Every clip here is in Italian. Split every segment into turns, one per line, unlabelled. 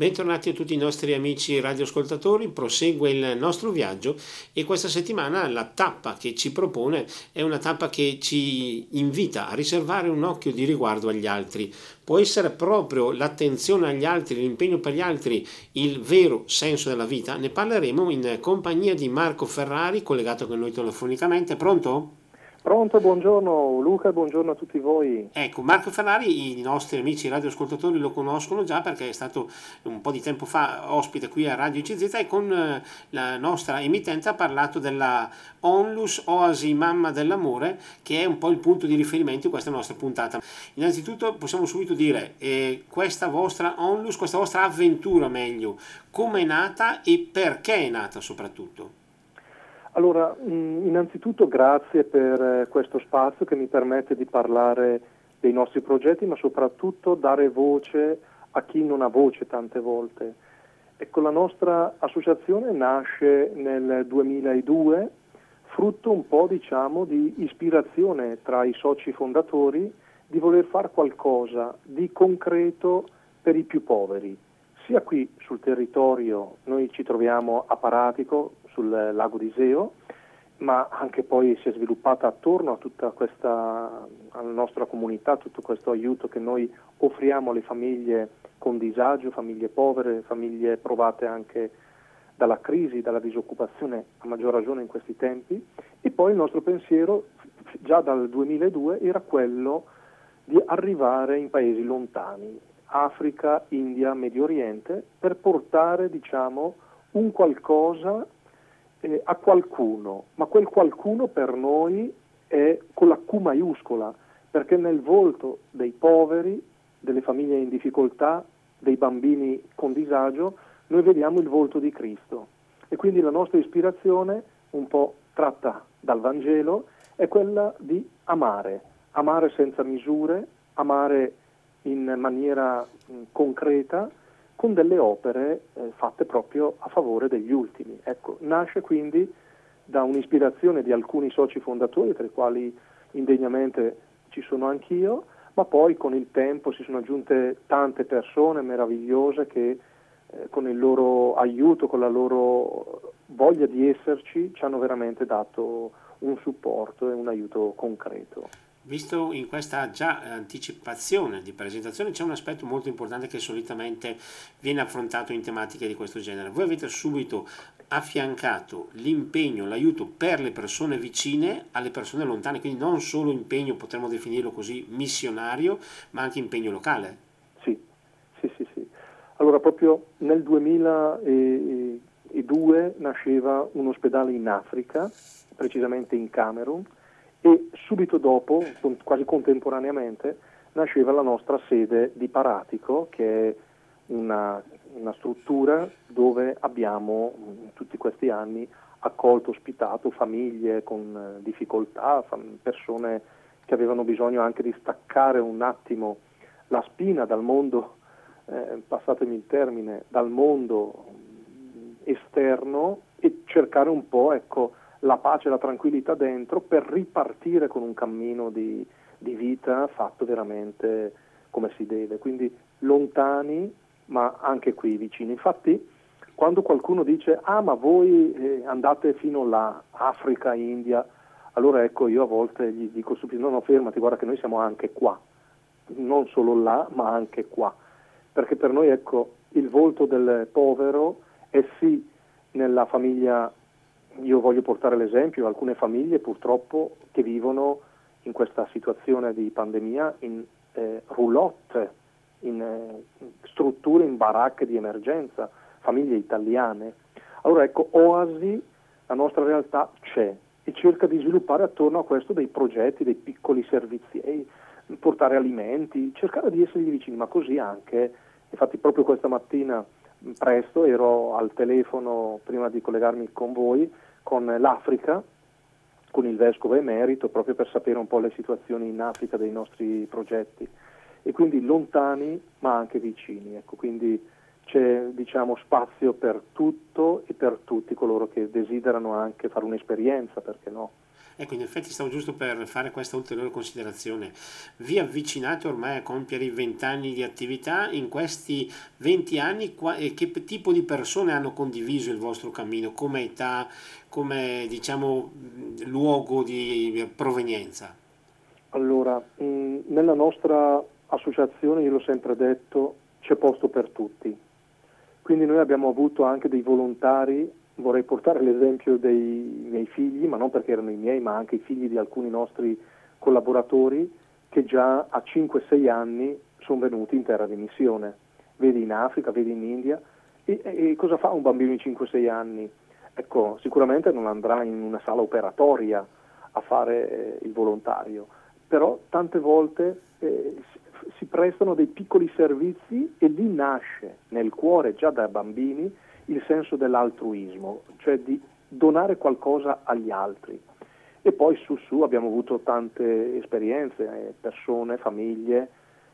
Bentornati a tutti i nostri amici radioascoltatori, prosegue il nostro viaggio e questa settimana la tappa che ci propone è una tappa che ci invita a riservare un occhio di riguardo agli altri. Può essere proprio l'attenzione agli altri, l'impegno per gli altri, il vero senso della vita? Ne parleremo in compagnia di Marco Ferrari, collegato con noi telefonicamente. Pronto?
Pronto, buongiorno Luca, buongiorno a tutti voi.
Ecco, Marco Ferrari, i nostri amici radioascoltatori lo conoscono già perché è stato un po' di tempo fa ospite qui a Radio ICZ e con eh, la nostra emittente ha parlato della Onlus Oasi Mamma dell'Amore che è un po' il punto di riferimento in questa nostra puntata. Innanzitutto possiamo subito dire eh, questa vostra Onlus, questa vostra avventura meglio, come è nata e perché è nata soprattutto?
Allora, mm, innanzitutto grazie per eh, questo spazio che mi permette di parlare dei nostri progetti, ma soprattutto dare voce a chi non ha voce tante volte. Ecco, la nostra associazione nasce nel 2002, frutto un po' diciamo di ispirazione tra i soci fondatori di voler fare qualcosa di concreto per i più poveri. Sia qui sul territorio, noi ci troviamo a Paratico, sul lago di Seo, ma anche poi si è sviluppata attorno a tutta questa alla nostra comunità, tutto questo aiuto che noi offriamo alle famiglie con disagio, famiglie povere, famiglie provate anche dalla crisi, dalla disoccupazione, a maggior ragione in questi tempi. E poi il nostro pensiero, già dal 2002, era quello di arrivare in paesi lontani, Africa, India, Medio Oriente, per portare diciamo, un qualcosa eh, a qualcuno, ma quel qualcuno per noi è con la Q maiuscola, perché nel volto dei poveri, delle famiglie in difficoltà, dei bambini con disagio, noi vediamo il volto di Cristo. E quindi la nostra ispirazione, un po' tratta dal Vangelo, è quella di amare, amare senza misure, amare in maniera concreta, con delle opere eh, fatte proprio a favore degli ultimi. Ecco, nasce quindi da un'ispirazione di alcuni soci fondatori, tra i quali indegnamente ci sono anch'io, ma poi con il tempo si sono aggiunte tante persone meravigliose che eh, con il loro aiuto, con la loro voglia di esserci, ci hanno veramente dato un supporto e un aiuto concreto
visto in questa già anticipazione di presentazione c'è un aspetto molto importante che solitamente viene affrontato in tematiche di questo genere. Voi avete subito affiancato l'impegno, l'aiuto per le persone vicine alle persone lontane, quindi non solo impegno, potremmo definirlo così, missionario, ma anche impegno locale.
Sì, sì, sì. sì. Allora proprio nel 2002 nasceva un ospedale in Africa, precisamente in Camerun, e subito dopo, quasi contemporaneamente, nasceva la nostra sede di Paratico, che è una, una struttura dove abbiamo in tutti questi anni accolto, ospitato famiglie con eh, difficoltà, persone che avevano bisogno anche di staccare un attimo la spina dal mondo, eh, passatemi il termine, dal mondo esterno e cercare un po' ecco, la pace e la tranquillità dentro per ripartire con un cammino di, di vita fatto veramente come si deve. Quindi lontani, ma anche qui vicini. Infatti, quando qualcuno dice ah ma voi eh, andate fino là, Africa, India, allora ecco io a volte gli dico subito no no fermati, guarda che noi siamo anche qua, non solo là ma anche qua, perché per noi ecco il volto del povero è sì nella famiglia io voglio portare l'esempio, alcune famiglie purtroppo che vivono in questa situazione di pandemia in eh, roulotte, in eh, strutture, in baracche di emergenza, famiglie italiane. Allora ecco, Oasi, la nostra realtà c'è e cerca di sviluppare attorno a questo dei progetti, dei piccoli servizi, portare alimenti, cercare di essergli vicini, ma così anche, infatti proprio questa mattina presto ero al telefono prima di collegarmi con voi con l'Africa, con il vescovo emerito, proprio per sapere un po' le situazioni in Africa dei nostri progetti. E quindi lontani ma anche vicini. Ecco, quindi c'è diciamo, spazio per tutto e per tutti coloro che desiderano anche fare un'esperienza, perché no?
Ecco, in effetti stavo giusto per fare questa ulteriore considerazione. Vi avvicinate ormai a compiere i 20 anni di attività, in questi 20 anni che tipo di persone hanno condiviso il vostro cammino, come età, come diciamo luogo di provenienza?
Allora, nella nostra associazione, io l'ho sempre detto, c'è posto per tutti. Quindi noi abbiamo avuto anche dei volontari, vorrei portare l'esempio dei miei figli, ma non perché erano i miei, ma anche i figli di alcuni nostri collaboratori, che già a 5-6 anni sono venuti in terra di missione. Vedi in Africa, vedi in India. E, e cosa fa un bambino di 5-6 anni? Ecco, sicuramente non andrà in una sala operatoria a fare eh, il volontario, però tante volte eh, si prestano dei piccoli servizi e lì nasce nel cuore già da bambini il senso dell'altruismo, cioè di donare qualcosa agli altri. E poi su su abbiamo avuto tante esperienze, eh, persone, famiglie,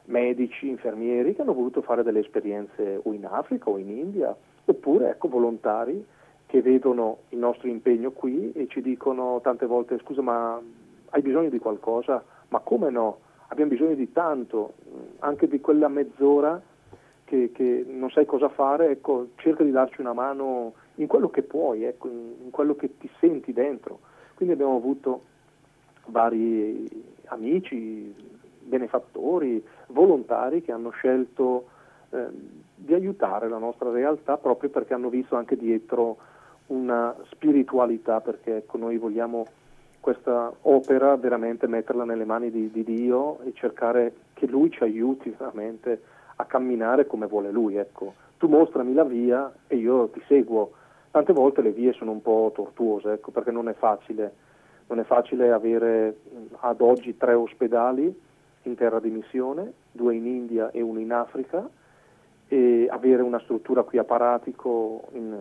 medici, infermieri che hanno voluto fare delle esperienze o in Africa o in India, oppure ecco, volontari che vedono il nostro impegno qui e ci dicono tante volte scusa ma hai bisogno di qualcosa? Ma come no? abbiamo bisogno di tanto, anche di quella mezz'ora che, che, non sai cosa fare, ecco, cerca di darci una mano in quello che puoi, ecco, in quello che ti senti dentro. Quindi abbiamo avuto vari amici, benefattori, volontari che hanno scelto eh, di aiutare la nostra realtà proprio perché hanno visto anche dietro una spiritualità, perché ecco, noi vogliamo questa opera veramente metterla nelle mani di, di, Dio e cercare che Lui ci aiuti veramente a camminare come vuole Lui. Ecco. Tu mostrami la via e io ti seguo. Tante volte le vie sono un po' tortuose, ecco, perché non è facile. Non è facile avere ad oggi tre ospedali in terra di missione, due in India e uno in Africa, e avere una struttura qui a Paratico in,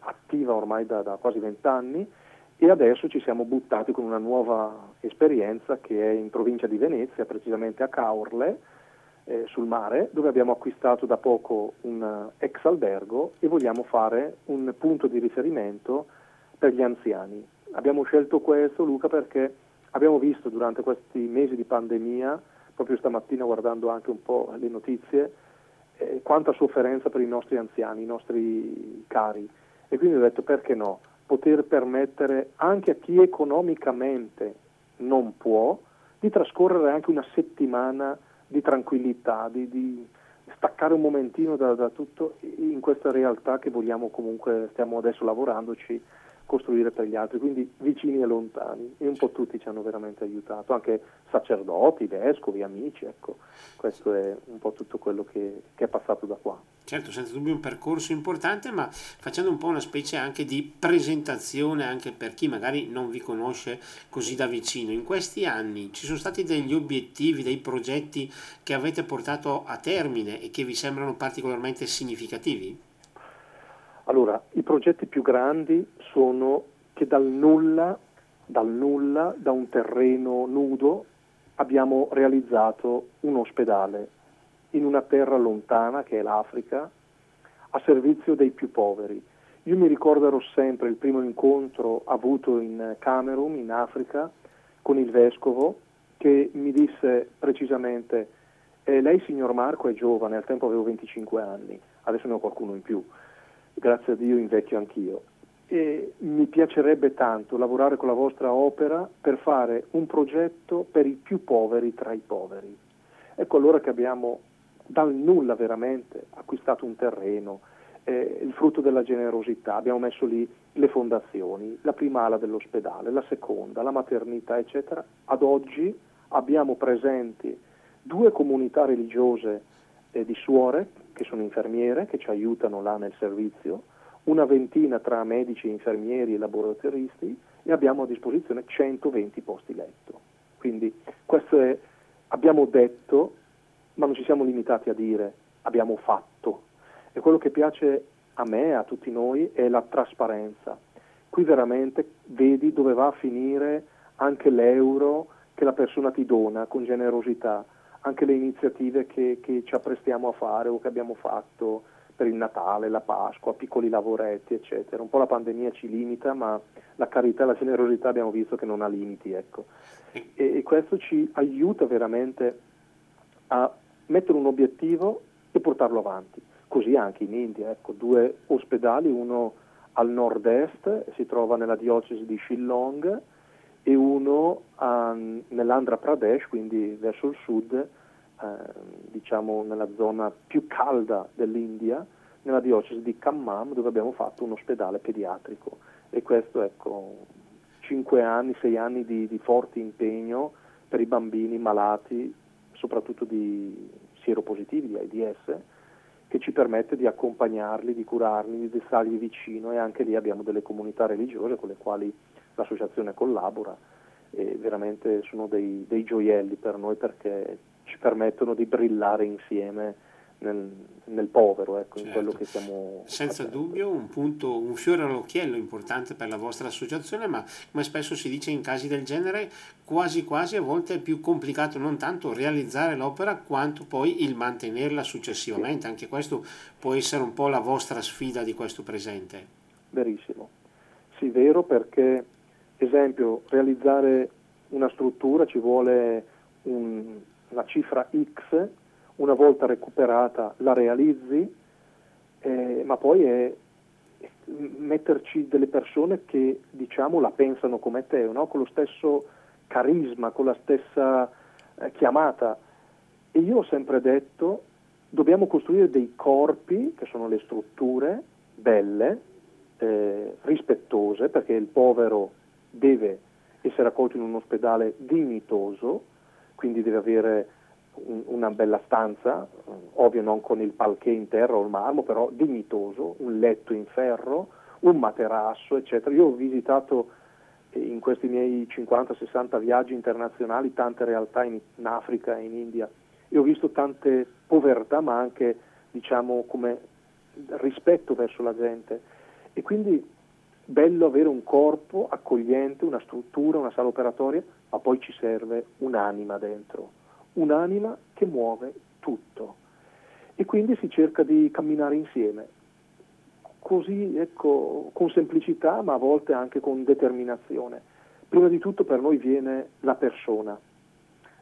attiva ormai da, da quasi vent'anni e adesso ci siamo buttati con una nuova esperienza che è in provincia di Venezia, precisamente a Caorle, eh, sul mare, dove abbiamo acquistato da poco un ex albergo e vogliamo fare un punto di riferimento per gli anziani. Abbiamo scelto questo, Luca, perché abbiamo visto durante questi mesi di pandemia, proprio stamattina guardando anche un po' le notizie, eh, quanta sofferenza per i nostri anziani, i nostri cari. E quindi ho detto perché no? poter permettere anche a chi economicamente non può di trascorrere anche una settimana di tranquillità, di, di staccare un momentino da, da, tutto in questa realtà che vogliamo comunque, stiamo adesso lavorandoci costruire per gli altri, quindi vicini e lontani e un po' tutti ci hanno veramente aiutato, anche sacerdoti, vescovi, amici, ecco, questo è un po' tutto quello che, che è passato da qua.
Certo, senza dubbio un percorso importante, ma facendo un po' una specie anche di presentazione anche per chi magari non vi conosce così da vicino. In questi anni ci sono stati degli obiettivi, dei progetti che avete portato a termine e che vi sembrano particolarmente significativi?
Allora, i progetti più grandi sono che dal nulla, dal nulla, da un terreno nudo, abbiamo realizzato un ospedale in una terra lontana che è l'Africa, a servizio dei più poveri. Io mi ricorderò sempre il primo incontro avuto in Camerun, in Africa, con il vescovo, che mi disse precisamente, eh, lei signor Marco è giovane, al tempo avevo 25 anni, adesso ne ho qualcuno in più grazie a Dio invecchio anch'io. E mi piacerebbe tanto lavorare con la vostra opera per fare un progetto per i più poveri tra i poveri. Ecco allora che abbiamo dal nulla veramente acquistato un terreno, eh, il frutto della generosità, abbiamo messo lì le fondazioni, la prima ala dell'ospedale, la seconda, la maternità, eccetera. Ad oggi abbiamo presenti due comunità religiose eh, di suore che sono infermiere che ci aiutano là nel servizio, una ventina tra medici, infermieri e laboratoristi e abbiamo a disposizione 120 posti letto. Quindi questo è, abbiamo detto, ma non ci siamo limitati a dire, abbiamo fatto. E quello che piace a me, a tutti noi, è la trasparenza. Qui veramente vedi dove va a finire anche l'euro che la persona ti dona con generosità anche le iniziative che, che ci apprestiamo a fare o che abbiamo fatto per il Natale, la Pasqua, piccoli lavoretti, eccetera. Un po' la pandemia ci limita, ma la carità e la generosità abbiamo visto che non ha limiti, ecco. E, e questo ci aiuta veramente a mettere un obiettivo e portarlo avanti. Così anche in India, ecco, due ospedali, uno al nord-est, si trova nella diocesi di Shillong, e uno a, nell'Andhra Pradesh, quindi verso il sud, diciamo nella zona più calda dell'India, nella diocesi di Khammam, dove abbiamo fatto un ospedale pediatrico. E questo, ecco, 5 anni, 6 anni di, di forte impegno per i bambini malati, soprattutto di sieropositivi, di AIDS, che ci permette di accompagnarli, di curarli, di stargli vicino e anche lì abbiamo delle comunità religiose con le quali l'associazione collabora e veramente sono dei, dei gioielli per noi perché ci permettono di brillare insieme nel, nel povero, ecco, certo. in quello che siamo
Senza facendo. dubbio un punto, un fiore all'occhiello importante per la vostra associazione, ma come spesso si dice in casi del genere, quasi quasi a volte è più complicato non tanto realizzare l'opera quanto poi il mantenerla successivamente. Sì. Anche questo può essere un po' la vostra sfida di questo presente.
Verissimo. Sì, vero perché, esempio, realizzare una struttura ci vuole una cifra X una volta recuperata la realizzi, eh, ma poi è metterci delle persone che diciamo la pensano come te, no? con lo stesso carisma, con la stessa eh, chiamata. E io ho sempre detto, dobbiamo costruire dei corpi, che sono le strutture, belle, eh, rispettose, perché il povero deve essere accolto in un ospedale dignitoso, quindi deve avere una bella stanza, ovvio non con il palché in terra o il marmo, però dignitoso, un letto in ferro, un materasso, eccetera. Io ho visitato eh, in questi miei 50-60 viaggi internazionali tante realtà in, in, Africa e in India e ho visto tante povertà, ma anche diciamo come rispetto verso la gente. E quindi bello avere un corpo accogliente, una struttura, una sala operatoria, ma poi ci serve un'anima dentro un'anima che muove tutto e quindi si cerca di camminare insieme, così ecco, con semplicità ma a volte anche con determinazione. Prima di tutto per noi viene la persona,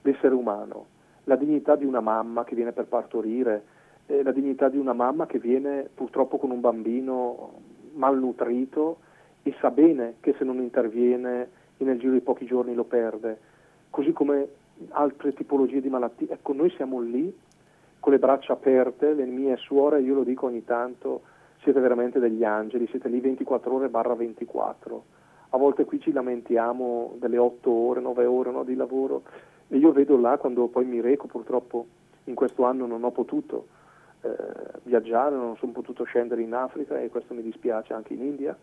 l'essere umano, la dignità di una mamma che viene per partorire, eh, la dignità di una mamma che viene purtroppo con un bambino malnutrito e sa bene che se non interviene nel giro di pochi giorni lo perde, così come altre tipologie di malattie. Ecco, noi siamo lì con le braccia aperte, le mie suore, io lo dico ogni tanto, siete veramente degli angeli, siete lì 24 ore barra 24. A volte qui ci lamentiamo delle 8 ore, 9 ore no, di lavoro e io vedo là quando poi mi reco, purtroppo in questo anno non ho potuto eh, viaggiare, non sono potuto scendere in Africa e questo mi dispiace anche in India,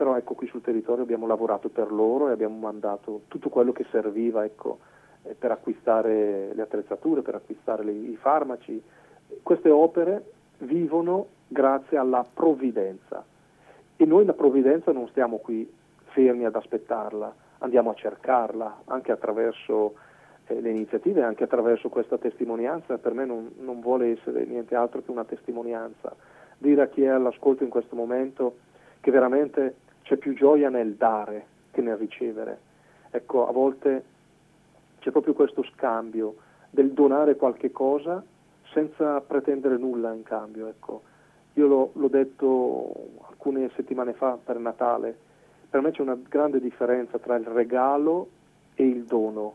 però ecco qui sul territorio abbiamo lavorato per loro e abbiamo mandato tutto quello che serviva ecco, eh, per acquistare le attrezzature, per acquistare le, i farmaci. Queste opere vivono grazie alla provvidenza. E noi la provvidenza non stiamo qui fermi ad aspettarla, andiamo a cercarla anche attraverso eh, le iniziative, anche attraverso questa testimonianza, per me non, non vuole essere niente altro che una testimonianza, dire a chi è all'ascolto in questo momento che veramente c'è più gioia nel dare che nel ricevere. Ecco, a volte c'è proprio questo scambio del donare qualche cosa senza pretendere nulla in cambio. Ecco. Io l'ho, l'ho detto alcune settimane fa per Natale, per me c'è una grande differenza tra il regalo e il dono.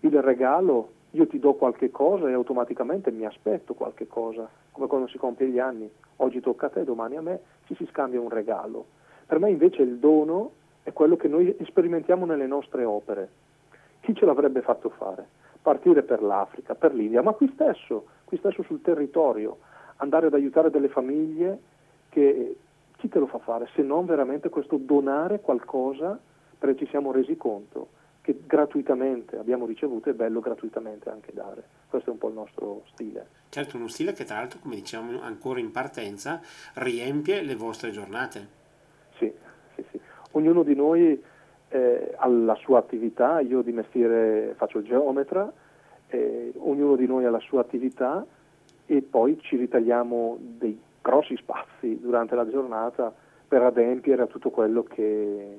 Il regalo, io ti do qualche cosa e automaticamente mi aspetto qualche cosa, come quando si compie gli anni, oggi tocca a te, domani a me, ci si scambia un regalo. Per me invece il dono è quello che noi sperimentiamo nelle nostre opere chi ce l'avrebbe fatto fare? Partire per l'Africa, per l'India, ma qui stesso, qui stesso sul territorio, andare ad aiutare delle famiglie che chi te lo fa fare se non veramente questo donare qualcosa perché ci siamo resi conto che gratuitamente abbiamo ricevuto è bello gratuitamente anche dare. Questo è un po' il nostro stile.
Certo, uno stile che tra l'altro, come diciamo ancora in partenza, riempie le vostre giornate.
Sì, sì, sì. Ognuno di noi eh, alla sua attività, io di mestiere faccio il geometra, eh, ognuno di noi ha la sua attività e poi ci ritagliamo dei grossi spazi durante la giornata per adempiere a tutto quello che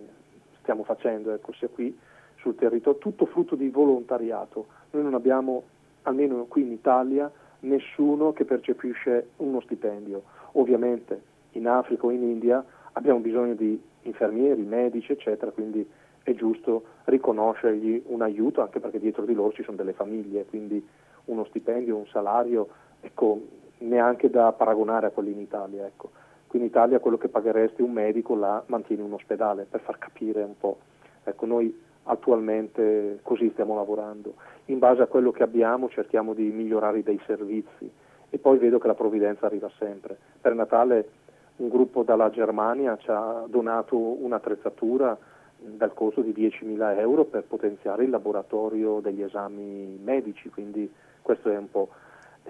stiamo facendo, ecco, sia qui sul territorio, tutto frutto di volontariato. Noi non abbiamo, almeno qui in Italia, nessuno che percepisce uno stipendio. Ovviamente in Africa o in India abbiamo bisogno di infermieri, medici, eccetera, quindi è giusto riconoscergli un aiuto anche perché dietro di loro ci sono delle famiglie, quindi uno stipendio, un salario, ecco, neanche da paragonare a quelli in Italia. Ecco. Qui in Italia quello che pagheresti un medico là mantiene un ospedale, per far capire un po'. Ecco, noi attualmente così stiamo lavorando. In base a quello che abbiamo cerchiamo di migliorare dei servizi e poi vedo che la provvidenza arriva sempre. Per Natale un gruppo dalla Germania ci ha donato un'attrezzatura dal costo di 10.000 euro per potenziare il laboratorio degli esami medici, quindi questo è un po'.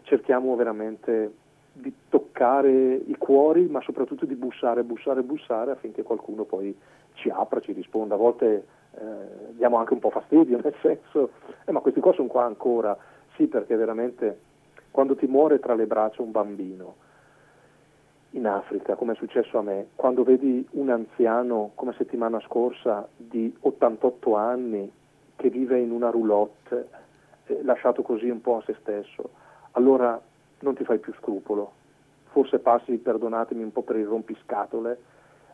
Cerchiamo veramente di toccare i cuori, ma soprattutto di bussare, bussare, bussare affinché qualcuno poi ci apra, ci risponda. A volte eh, diamo anche un po' fastidio, nel senso, eh, ma questi qua sono qua ancora. Sì, perché veramente quando ti muore tra le braccia un bambino, in Africa, come è successo a me, quando vedi un anziano come settimana scorsa di 88 anni che vive in una roulotte, eh, lasciato così un po' a se stesso, allora non ti fai più scrupolo. Forse passi, perdonatemi, un po' per il rompiscatole,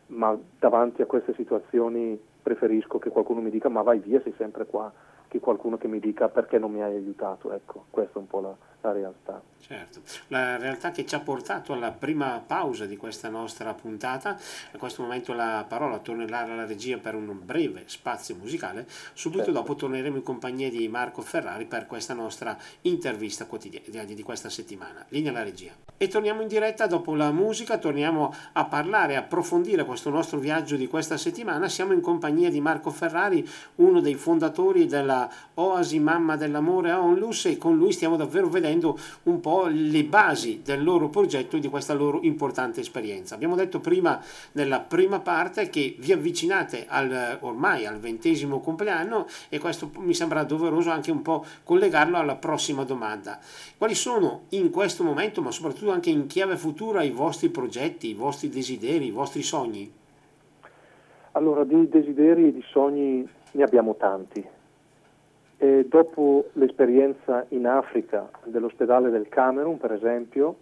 ma davanti a queste situazioni preferisco che qualcuno mi dica ma vai via, sei sempre qua, che qualcuno che mi dica perché non mi hai aiutato. Ecco, questa è un po' la, la realtà.
Certo, la realtà che ci ha portato alla prima pausa di questa nostra puntata, a questo momento la parola tornerà alla regia per un breve spazio musicale, subito certo. dopo torneremo in compagnia di Marco Ferrari per questa nostra intervista quotidiana di questa settimana. Linea alla regia. E torniamo in diretta dopo la musica, torniamo a parlare, a approfondire questo nostro viaggio di questa settimana. Siamo in compagnia di Marco Ferrari, uno dei fondatori della Oasi Mamma dell'Amore a Onlus e con lui stiamo davvero vedendo vedendo un po' le basi del loro progetto e di questa loro importante esperienza. Abbiamo detto prima nella prima parte che vi avvicinate al, ormai al ventesimo compleanno e questo mi sembra doveroso anche un po' collegarlo alla prossima domanda. Quali sono in questo momento, ma soprattutto anche in chiave futura, i vostri progetti, i vostri desideri, i vostri sogni?
Allora, di desideri e di sogni ne abbiamo tanti e dopo l'esperienza in Africa dell'ospedale del Camerun, per esempio,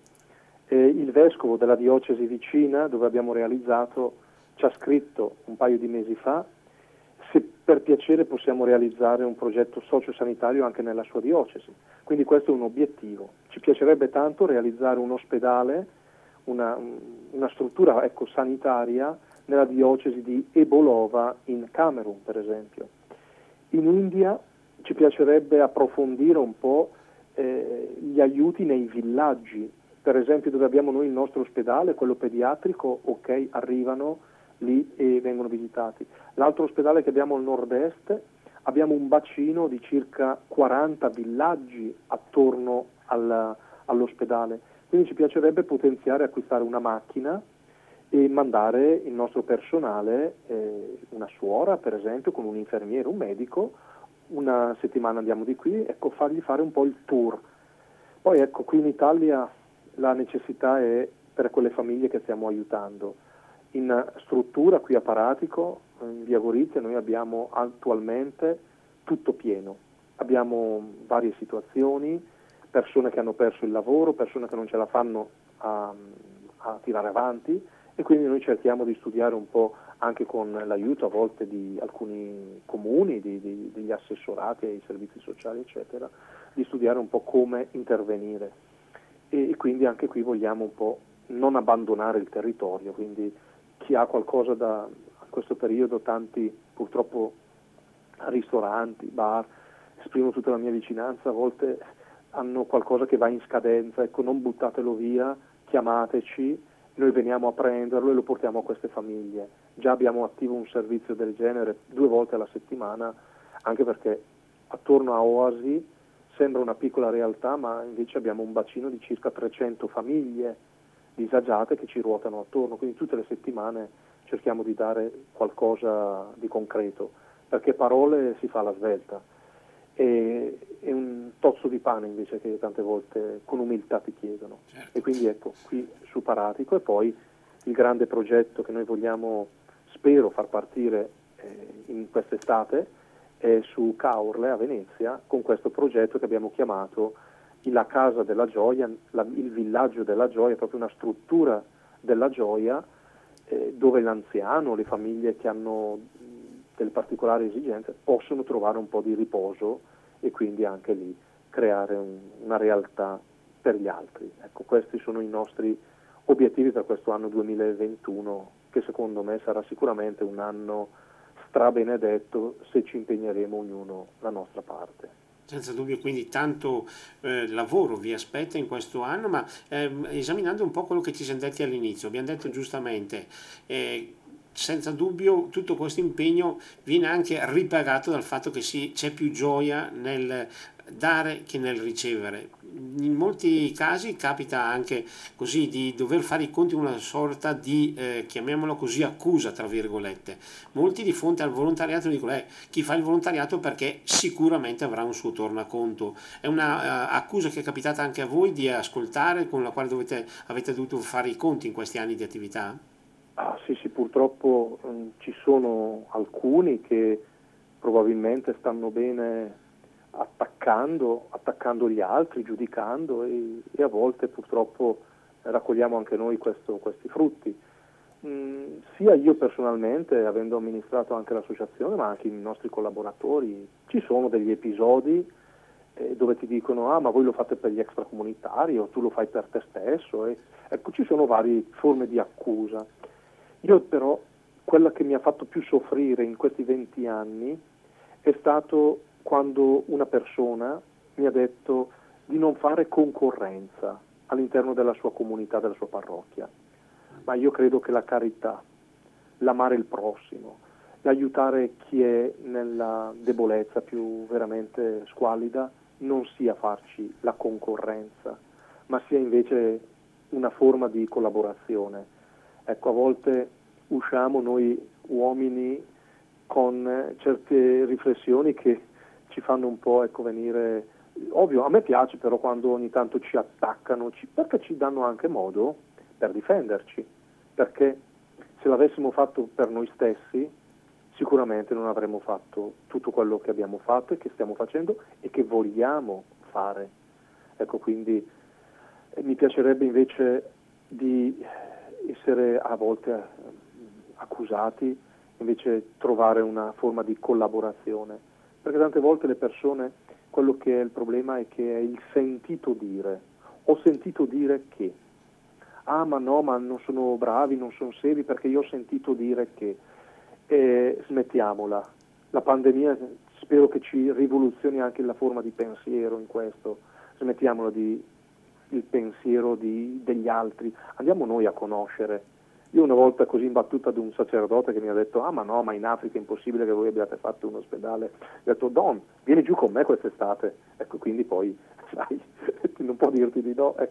eh, il vescovo della diocesi vicina, dove abbiamo realizzato, ci ha scritto un paio di mesi fa se per piacere possiamo realizzare un progetto sociosanitario anche nella sua diocesi. Quindi questo è un obiettivo. Ci piacerebbe tanto realizzare un ospedale, una, una struttura ecco, sanitaria nella diocesi di Ebolova in Camerun, per esempio. In India ci piacerebbe approfondire un po' eh, gli aiuti nei villaggi, per esempio dove abbiamo noi il nostro ospedale, quello pediatrico, ok, arrivano lì e vengono visitati. L'altro ospedale che abbiamo al nord-est, abbiamo un bacino di circa 40 villaggi attorno alla, all'ospedale, quindi ci piacerebbe potenziare, acquistare una macchina e mandare il nostro personale, eh, una suora per esempio, con un infermiere, un medico, una settimana andiamo di qui, ecco, fargli fare un po' il tour. Poi ecco, qui in Italia la necessità è per quelle famiglie che stiamo aiutando. In struttura qui a Paratico, in via Gorizia, noi abbiamo attualmente tutto pieno. Abbiamo varie situazioni, persone che hanno perso il lavoro, persone che non ce la fanno a, a tirare avanti e quindi noi cerchiamo di studiare un po' anche con l'aiuto a volte di alcuni comuni, di, di, degli assessorati ai servizi sociali, eccetera, di studiare un po' come intervenire. E, e quindi anche qui vogliamo un po' non abbandonare il territorio, quindi chi ha qualcosa da, a questo periodo, tanti purtroppo ristoranti, bar, esprimo tutta la mia vicinanza, a volte hanno qualcosa che va in scadenza, ecco non buttatelo via, chiamateci noi veniamo a prenderlo e lo portiamo a queste famiglie. Già abbiamo attivo un servizio del genere due volte alla settimana, anche perché attorno a Oasi sembra una piccola realtà, ma invece abbiamo un bacino di circa 300 famiglie disagiate che ci ruotano attorno, quindi tutte le settimane cerchiamo di dare qualcosa di concreto, perché parole si fa la svelta. e, e, un tozzo di pane invece che tante volte con umiltà ti chiedono. Certo. E quindi ecco, qui su Paratico e poi il grande progetto che noi vogliamo, spero, far partire eh, in quest'estate è su Caorle a Venezia con questo progetto che abbiamo chiamato la Casa della Gioia, la, il Villaggio della Gioia, proprio una struttura della gioia eh, dove l'anziano, le famiglie che hanno delle particolari esigenze possono trovare un po' di riposo e quindi anche lì creare un, una realtà per gli altri. Ecco, questi sono i nostri obiettivi per questo anno 2021 che secondo me sarà sicuramente un anno strabenedetto se ci impegneremo ognuno la nostra parte.
Senza dubbio, quindi tanto eh, lavoro vi aspetta in questo anno, ma eh, esaminando un po' quello che ci siamo detti all'inizio, abbiamo detto giustamente, eh, senza dubbio tutto questo impegno viene anche ripagato dal fatto che si, c'è più gioia nel dare che nel ricevere. In molti casi capita anche così di dover fare i conti una sorta di, eh, chiamiamolo così, accusa, tra virgolette. Molti di fronte al volontariato dicono eh, chi fa il volontariato perché sicuramente avrà un suo tornaconto. È un'accusa uh, che è capitata anche a voi di ascoltare, con la quale dovete, avete dovuto fare i conti in questi anni di attività?
Ah, sì, sì, purtroppo mh, mm, ci sono alcuni che probabilmente stanno bene attaccando, attaccando gli altri, giudicando e, e, a volte purtroppo raccogliamo anche noi questo, questi frutti. Mm, sia io personalmente, avendo amministrato anche l'associazione, ma anche i nostri collaboratori, ci sono degli episodi eh, dove ti dicono ah ma voi lo fate per gli extracomunitari o tu lo fai per te stesso. E, ecco, ci sono varie forme di accusa. Io però, quella che mi ha fatto più soffrire in questi 20 anni è stato quando una persona mi ha detto di non fare concorrenza all'interno della sua comunità, della sua parrocchia. Ma io credo che la carità, l'amare il prossimo, l'aiutare chi è nella debolezza più veramente squallida, non sia farci la concorrenza, ma sia invece una forma di collaborazione. Ecco, a volte usciamo noi uomini con certe riflessioni che ci fanno un po' ecco, venire... Ovvio, a me piace però quando ogni tanto ci attaccano, ci, perché ci danno anche modo per difenderci, perché se l'avessimo fatto per noi stessi sicuramente non avremmo fatto tutto quello che abbiamo fatto e che stiamo facendo e che vogliamo fare. Ecco, quindi eh, mi piacerebbe invece di essere a volte eh, accusati, invece trovare una forma di collaborazione perché tante volte le persone, quello che è il problema è che è il sentito dire. Ho sentito dire che, ah ma no, ma non sono bravi, non sono seri perché io ho sentito dire che. E smettiamola. La pandemia spero che ci rivoluzioni anche la forma di pensiero in questo. Smettiamola di il pensiero di, degli altri, andiamo noi a conoscere io una volta così imbattuta ad un sacerdote che mi ha detto, ah ma no, ma in Africa è impossibile che voi abbiate fatto un ospedale. Ho detto, Don, vieni giù con me quest'estate. Ecco, quindi poi, sai, non può dirti di no. Eh,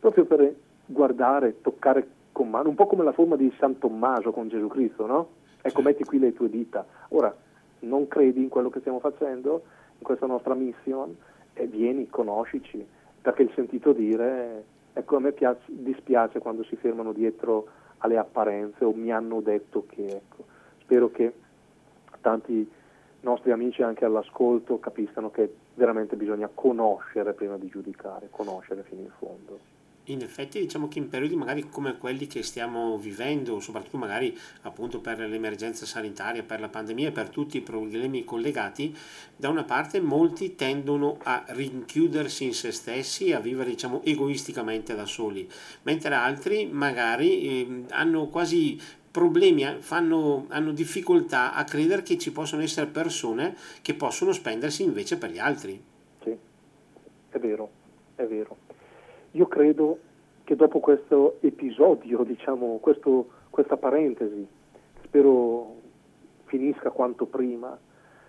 proprio per guardare, toccare con mano, un po' come la forma di San Tommaso con Gesù Cristo, no? Ecco, metti qui le tue dita. Ora, non credi in quello che stiamo facendo, in questa nostra mission, e vieni, conoscici, perché il sentito dire, ecco, a me piace, dispiace quando si fermano dietro alle apparenze o mi hanno detto che, ecco, spero che tanti nostri amici anche all'ascolto capiscano che veramente bisogna conoscere prima di giudicare, conoscere fino in fondo.
In effetti diciamo che in periodi magari come quelli che stiamo vivendo, soprattutto magari appunto per l'emergenza sanitaria, per la pandemia e per tutti i problemi collegati, da una parte molti tendono a rinchiudersi in se stessi a vivere diciamo egoisticamente da soli, mentre altri magari eh, hanno quasi problemi, eh, fanno, hanno difficoltà a credere che ci possono essere persone che possono spendersi invece per gli altri.
Sì, è vero, è vero. Io credo che dopo questo episodio, diciamo, questo, questa parentesi, spero finisca quanto prima,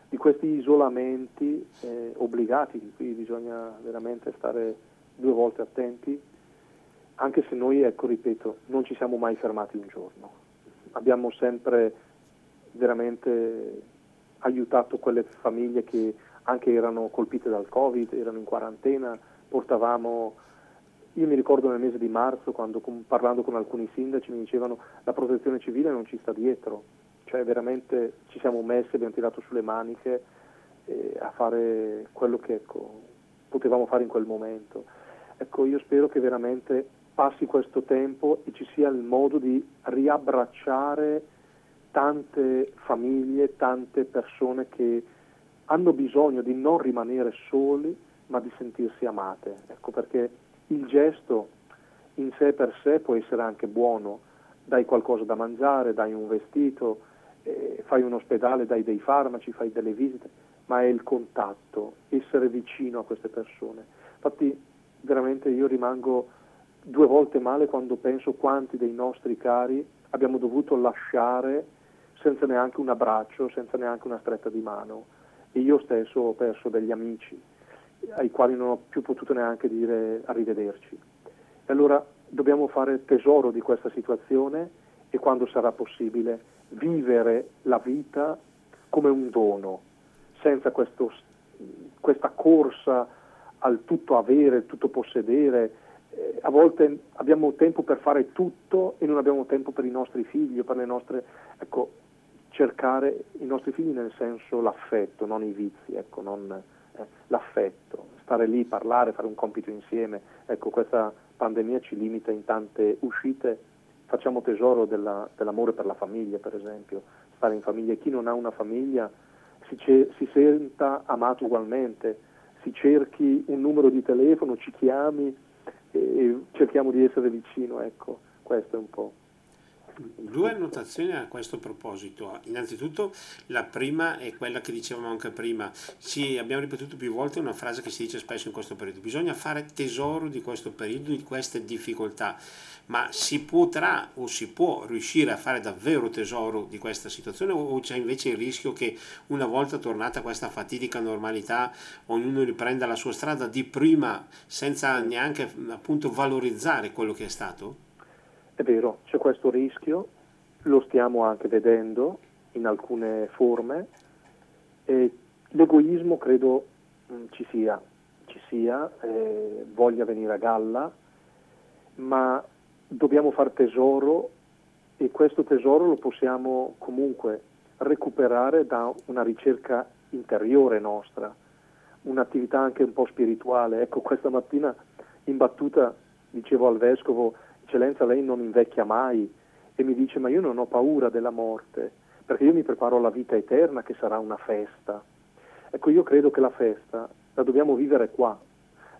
di questi isolamenti eh, obbligati, cui bisogna veramente stare due volte attenti, anche se noi, ecco, ripeto, non ci siamo mai fermati un giorno. Abbiamo sempre veramente aiutato quelle famiglie che anche erano colpite dal Covid, erano in quarantena, portavamo io mi ricordo nel mese di marzo quando parlando con alcuni sindaci mi dicevano la protezione civile non ci sta dietro, cioè veramente ci siamo messi, abbiamo tirato sulle maniche eh, a fare quello che ecco, potevamo fare in quel momento. Ecco, io spero che veramente passi questo tempo e ci sia il modo di riabbracciare tante famiglie, tante persone che hanno bisogno di non rimanere soli ma di sentirsi amate. Ecco perché il gesto in sé per sé può essere anche buono, dai qualcosa da mangiare, dai un vestito, eh, fai un ospedale, dai dei farmaci, fai delle visite, ma è il contatto, essere vicino a queste persone. Infatti veramente io rimango due volte male quando penso quanti dei nostri cari abbiamo dovuto lasciare senza neanche un abbraccio, senza neanche una stretta di mano. E io stesso ho perso degli amici ai quali non ho più potuto neanche dire arrivederci. E allora dobbiamo fare tesoro di questa situazione e quando sarà possibile vivere la vita come un dono, senza questo, questa corsa al tutto avere, tutto possedere. Eh, a volte abbiamo tempo per fare tutto e non abbiamo tempo per i nostri figli per le nostre... Ecco, cercare i nostri figli nel senso l'affetto, non i vizi, ecco, non, l'affetto, stare lì, parlare, fare un compito insieme. Ecco, questa pandemia ci limita in tante uscite, facciamo tesoro della, dell'amore per la famiglia, per esempio, stare in famiglia. Chi non ha una famiglia si, ce- si senta amato ugualmente, si cerchi un numero di telefono, ci chiami e, e cerchiamo di essere vicino, ecco, questo è un po'.
Due annotazioni a questo proposito. Innanzitutto la prima è quella che dicevamo anche prima, ci abbiamo ripetuto più volte una frase che si dice spesso in questo periodo, bisogna fare tesoro di questo periodo, di queste difficoltà, ma si potrà o si può riuscire a fare davvero tesoro di questa situazione o c'è invece il rischio che una volta tornata questa fatidica normalità ognuno riprenda la sua strada di prima senza neanche appunto valorizzare quello che è stato?
È vero, c'è questo rischio, lo stiamo anche vedendo in alcune forme e l'egoismo credo mm, ci sia, ci sia eh, voglia venire a galla, ma dobbiamo far tesoro e questo tesoro lo possiamo comunque recuperare da una ricerca interiore nostra, un'attività anche un po' spirituale. Ecco, questa mattina in battuta dicevo al vescovo eccellenza lei non invecchia mai e mi dice ma io non ho paura della morte perché io mi preparo alla vita eterna che sarà una festa. Ecco, io credo che la festa la dobbiamo vivere qua,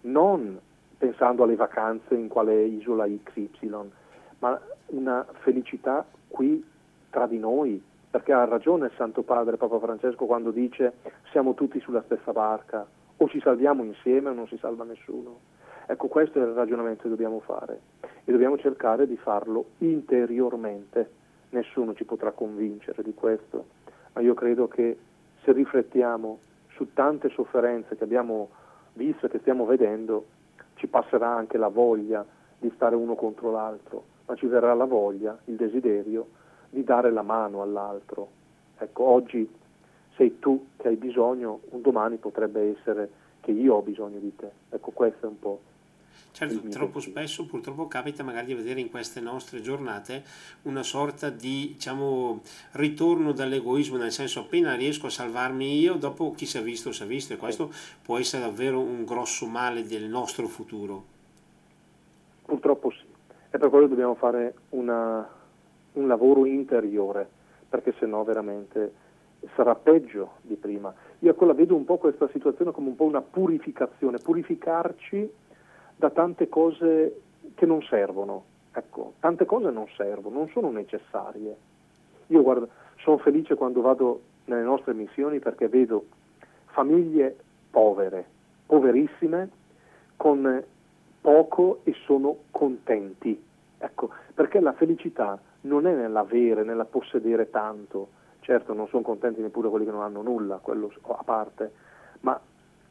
non pensando alle vacanze in quale isola XY, ma una felicità qui tra di noi, perché ha ragione il Santo Padre Papa Francesco quando dice siamo tutti sulla stessa barca, o ci salviamo insieme o non si salva nessuno. Ecco, questo è il ragionamento che dobbiamo fare e dobbiamo cercare di farlo interiormente. Nessuno ci potrà convincere di questo, ma io credo che se riflettiamo su tante sofferenze che abbiamo visto e che stiamo vedendo, ci passerà anche la voglia di stare uno contro l'altro, ma ci verrà la voglia, il desiderio di dare la mano all'altro. Ecco, oggi sei tu che hai bisogno, un domani potrebbe essere che io ho bisogno di te. Ecco, questo è un po'
Certo, troppo spesso purtroppo capita magari di vedere in queste nostre giornate una sorta di diciamo, ritorno dall'egoismo, nel senso appena riesco a salvarmi io, dopo chi si è visto si è visto e questo può essere davvero un grosso male del nostro futuro.
Purtroppo sì, e per quello dobbiamo fare una, un lavoro interiore, perché sennò veramente sarà peggio di prima. Io ecco la vedo un po' questa situazione come un po' una purificazione, purificarci da tante cose che non servono. Ecco, tante cose non servono, non sono necessarie. Io guarda, sono felice quando vado nelle nostre missioni perché vedo famiglie povere, poverissime, con poco e sono contenti. Ecco, perché la felicità non è nell'avere, nella possedere tanto. Certo, non sono contenti neppure quelli che non hanno nulla, quello a parte, ma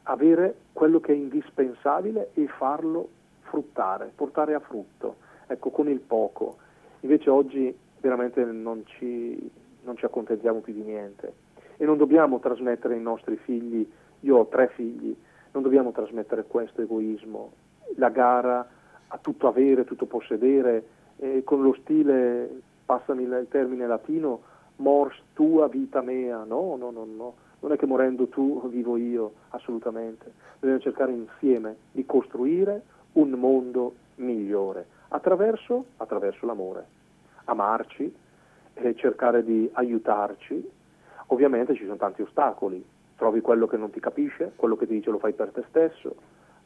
avere quello che è indispensabile e farlo fruttare, portare a frutto, ecco, con il poco. Invece oggi veramente non ci, non ci accontentiamo più di niente. E non dobbiamo trasmettere ai nostri figli io ho tre figli, non dobbiamo trasmettere questo egoismo, la gara a tutto avere, tutto possedere, eh, con lo stile, passami il termine latino, mors tua vita mea, no, no, no, no, non è che morendo tu vivo io, assolutamente, dobbiamo cercare insieme di costruire un mondo migliore, attraverso, attraverso l'amore, amarci, e cercare di aiutarci, ovviamente ci sono tanti ostacoli, trovi quello che non ti capisce, quello che ti dice lo fai per te stesso,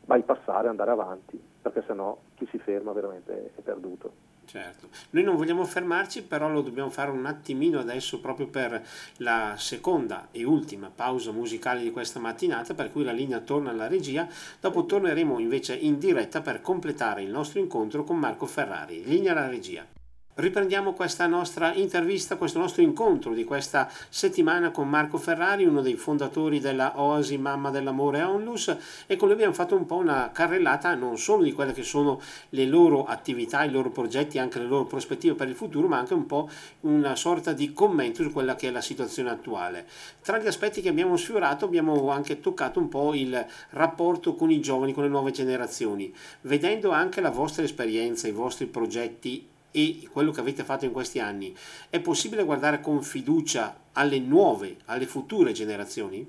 vai passare, andare avanti, perché sennò chi si ferma veramente è perduto.
Certo, noi non vogliamo fermarci, però lo dobbiamo fare un attimino adesso proprio per la seconda e ultima pausa musicale di questa mattinata, per cui la linea torna alla regia, dopo torneremo invece in diretta per completare il nostro incontro con Marco Ferrari. Linea alla regia. Riprendiamo questa nostra intervista, questo nostro incontro di questa settimana con Marco Ferrari, uno dei fondatori della Oasi Mamma dell'Amore Onlus e con lui abbiamo fatto un po' una carrellata non solo di quelle che sono le loro attività, i loro progetti, anche le loro prospettive per il futuro, ma anche un po' una sorta di commento su quella che è la situazione attuale. Tra gli aspetti che abbiamo sfiorato abbiamo anche toccato un po' il rapporto con i giovani, con le nuove generazioni, vedendo anche la vostra esperienza, i vostri progetti e quello che avete fatto in questi anni, è possibile guardare con fiducia alle nuove, alle future generazioni?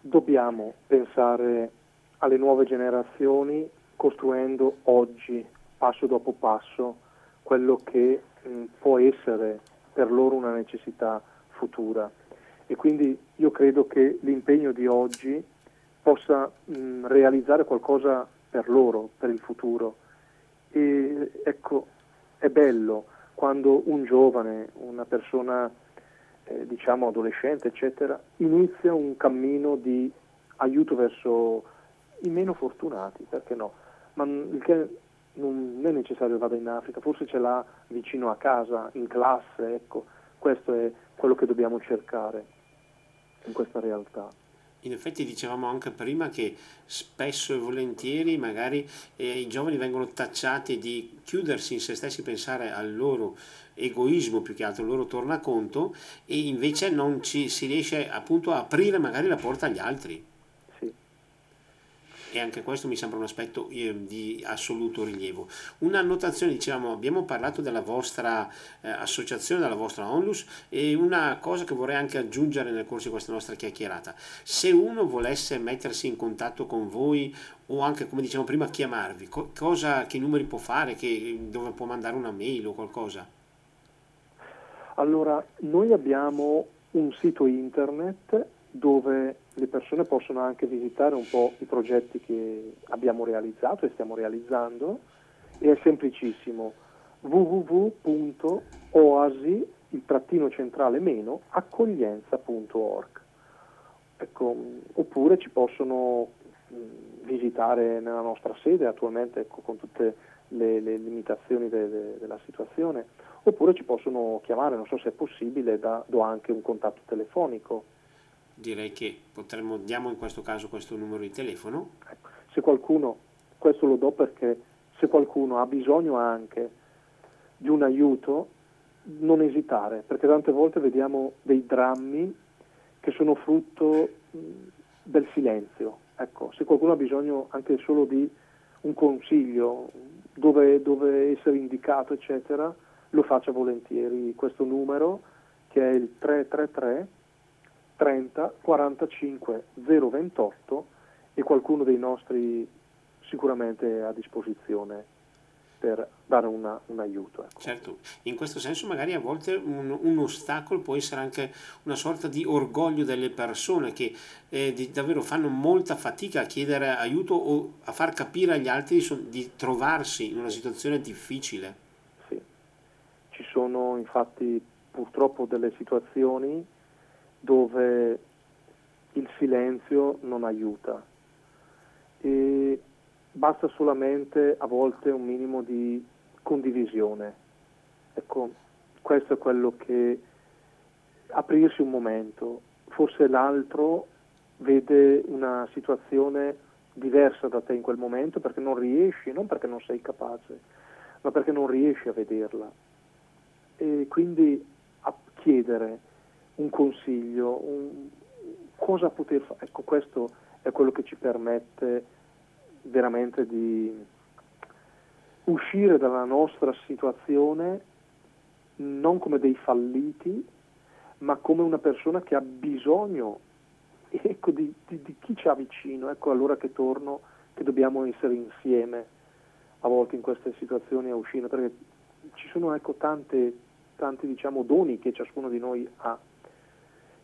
Dobbiamo pensare alle nuove generazioni costruendo oggi, passo dopo passo, quello che mh, può essere per loro una necessità futura. E quindi io credo che l'impegno di oggi possa mh, realizzare qualcosa per loro, per il futuro e ecco, è bello quando un giovane, una persona eh, diciamo adolescente, eccetera, inizia un cammino di aiuto verso i meno fortunati, perché no? Ma il che non è necessario che vada in Africa, forse ce l'ha vicino a casa, in classe, ecco, questo è quello che dobbiamo cercare in questa realtà
in effetti dicevamo anche prima che spesso e volentieri magari eh, i giovani vengono tacciati di chiudersi in se stessi, pensare al loro egoismo più che altro, al loro tornaconto e invece non ci si riesce appunto a aprire magari la porta agli altri e anche questo mi sembra un aspetto eh, di assoluto rilievo. Una annotazione, diciamo, abbiamo parlato della vostra eh, associazione, della vostra onlus e una cosa che vorrei anche aggiungere nel corso di questa nostra chiacchierata. Se uno volesse mettersi in contatto con voi o anche, come dicevamo prima, chiamarvi, co- cosa, che numeri può fare, che, dove può mandare una mail o qualcosa?
Allora, noi abbiamo un sito internet dove le persone possono anche visitare un po' i progetti che abbiamo realizzato e stiamo realizzando e è semplicissimo. www.oasi il trattino centrale meno accoglienza.org ecco, oppure ci possono visitare nella nostra sede attualmente ecco, con tutte le, le limitazioni de, de, della situazione oppure ci possono chiamare non so se è possibile da, do anche un contatto telefonico
direi che potremmo, diamo in questo caso questo numero di telefono.
Se qualcuno, questo lo do perché se qualcuno ha bisogno anche di un aiuto, non esitare, perché tante volte vediamo dei drammi che sono frutto del silenzio. Ecco, se qualcuno ha bisogno anche solo di un consiglio, dove, dove essere indicato, eccetera, lo faccia volentieri. Questo numero che è il 333 30 45 028 e qualcuno dei nostri sicuramente è a disposizione per dare una, un aiuto. Ecco.
Certo, in questo senso magari a volte un, un, ostacolo può essere anche una sorta di orgoglio delle persone che eh, di, davvero fanno molta fatica a chiedere aiuto o a far capire agli altri di, di trovarsi in una situazione difficile.
Sì, ci sono infatti purtroppo delle situazioni dove il silenzio non aiuta e basta solamente a volte un minimo di condivisione. Ecco, questo è quello che aprirsi un momento, forse l'altro vede una situazione diversa da te in quel momento perché non riesci, non perché non sei capace, ma perché non riesci a vederla. E quindi a chiedere un consiglio, un, cosa poter fare? Ecco, questo è quello che ci permette veramente di uscire dalla nostra situazione non come dei falliti, ma come una persona che ha bisogno ecco, di, di, di, chi ci ha vicino. Ecco allora che torno, che dobbiamo essere insieme a volte in queste situazioni a uscire, perché ci sono ecco, tante, tanti diciamo, doni che ciascuno di noi ha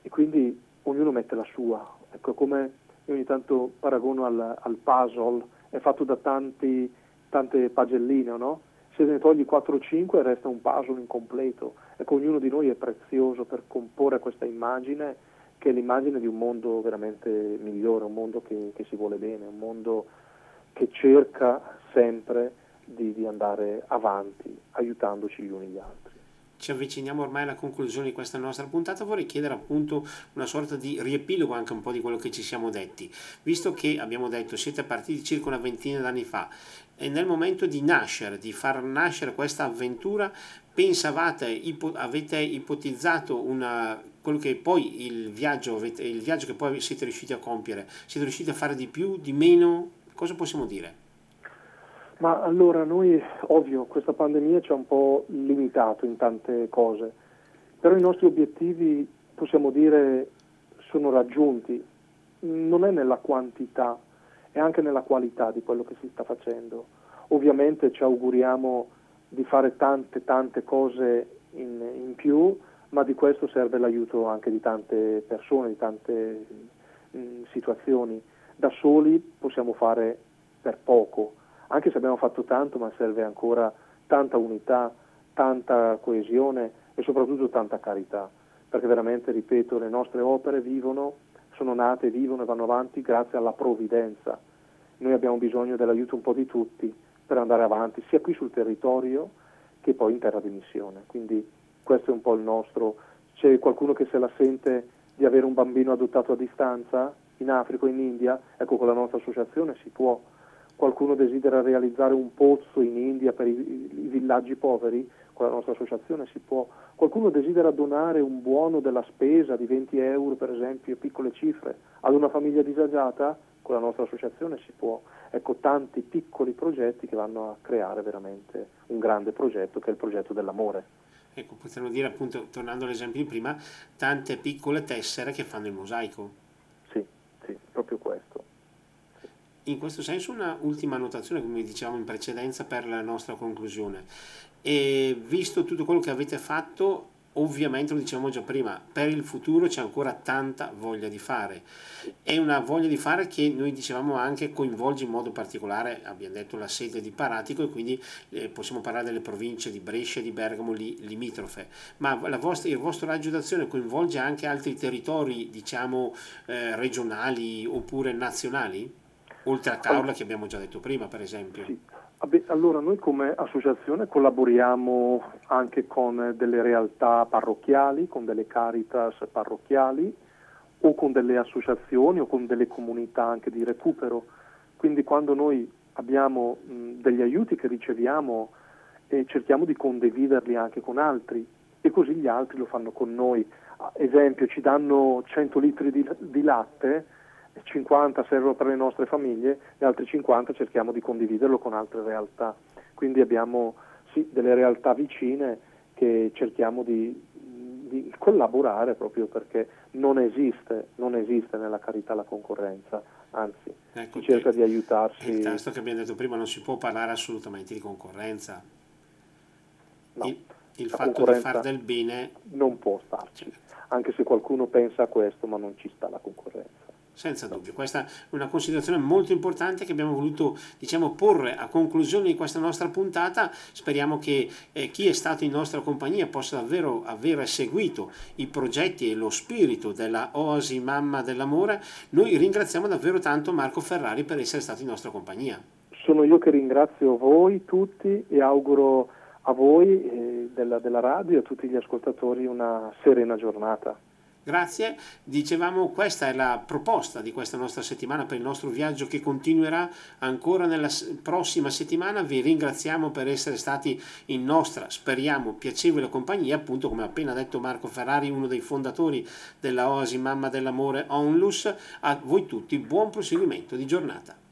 e quindi ognuno mette la sua. Ecco come io ogni tanto paragono al, al puzzle, è fatto da tanti, tante pagelline, no? Se ne togli 4 o 5 resta un puzzle incompleto. Ecco, ognuno di noi è prezioso per comporre questa immagine che è l'immagine di un mondo veramente migliore, un mondo che, che si vuole bene, un mondo che cerca sempre di, di andare avanti, aiutandoci gli uni gli altri
ci avviciniamo ormai alla conclusione di questa nostra puntata, vorrei chiedere appunto una sorta di riepilogo anche un po' di quello che ci siamo detti. Visto che abbiamo detto siete partiti circa una ventina d'anni fa e nel momento di nascere, di far nascere questa avventura, pensavate, ipo, avete ipotizzato una, quello che poi il viaggio, il viaggio che poi siete riusciti a compiere, siete riusciti a fare di più, di meno? Cosa possiamo dire?
Ma allora noi, ovvio, questa pandemia ci ha un po' limitato in tante cose, però i nostri obiettivi, possiamo dire, sono raggiunti. Non è nella quantità, è anche nella qualità di quello che si sta facendo. Ovviamente ci auguriamo di fare tante, tante cose in, in più, ma di questo serve l'aiuto anche di tante persone, di tante mh, situazioni. Da soli possiamo fare per poco anche se abbiamo fatto tanto, ma serve ancora tanta unità, tanta coesione e soprattutto tanta carità, perché veramente, ripeto, le nostre opere vivono, sono nate, vivono e vanno avanti grazie alla provvidenza. Noi abbiamo bisogno dell'aiuto un po' di tutti per andare avanti, sia qui sul territorio che poi in terra di missione. Quindi questo è un po' il nostro. C'è qualcuno che se la sente di avere un bambino adottato a distanza in Africa o in India, ecco con la nostra associazione si può qualcuno desidera realizzare un pozzo in India per i, i, villaggi poveri, con la nostra associazione si può, qualcuno desidera donare un buono della spesa di 20 euro, per esempio, piccole cifre, ad una famiglia disagiata, con la nostra associazione si può. Ecco, tanti piccoli progetti che vanno a creare veramente un grande progetto che è il progetto dell'amore.
Ecco, potremmo dire appunto, tornando all'esempio di prima, tante piccole tessere che fanno il mosaico.
Sì, sì, proprio questo
in questo senso una ultima annotazione, come dicevamo in precedenza, per la nostra conclusione. E visto tutto quello che avete fatto, ovviamente lo dicevamo già prima, per il futuro c'è ancora tanta voglia di fare. È una voglia di fare che noi dicevamo anche coinvolge in modo particolare, abbiamo detto, la sede di Paratico e quindi eh, possiamo parlare delle province di Brescia e di Bergamo lì, limitrofe. Ma vostra, il vostro raggio d'azione coinvolge anche altri territori, diciamo, eh, regionali oppure nazionali? Oltre a Caula che abbiamo già detto prima, per esempio.
Sì. Allora, noi come associazione collaboriamo anche con delle realtà parrocchiali, con delle caritas parrocchiali o con delle associazioni o con delle comunità anche di recupero. Quindi quando noi abbiamo mh, degli aiuti che riceviamo eh, cerchiamo di condividerli anche con altri e così gli altri lo fanno con noi. Ad esempio ci danno 100 litri di, di latte 50 servono per le nostre famiglie, gli altri 50 cerchiamo di condividerlo con altre realtà. Quindi abbiamo sì, delle realtà vicine che cerchiamo di, di, collaborare proprio perché non esiste, non esiste nella carità la concorrenza, anzi ecco, si cerca di aiutarsi.
Il testo che abbiamo detto prima non si può parlare assolutamente di concorrenza.
No,
il, il fatto di fare del bene
non può starci, anche se qualcuno pensa a questo, ma non ci sta la concorrenza.
Senza dubbio, questa è una considerazione molto importante che abbiamo voluto diciamo, porre a conclusione di questa nostra puntata. Speriamo che eh, chi è stato in nostra compagnia possa davvero aver seguito i progetti e lo spirito della Oasi Mamma dell'Amore. Noi ringraziamo davvero tanto Marco Ferrari per essere stato in nostra compagnia.
Sono io che ringrazio voi tutti e auguro a voi eh, della, della radio e a tutti gli ascoltatori una serena giornata.
Grazie, dicevamo questa è la proposta di questa nostra settimana per il nostro viaggio che continuerà ancora nella prossima settimana. Vi ringraziamo per essere stati in nostra, speriamo, piacevole compagnia, appunto come ha appena detto Marco Ferrari, uno dei fondatori della Oasi Mamma dell'Amore Onlus. A voi tutti buon proseguimento di giornata.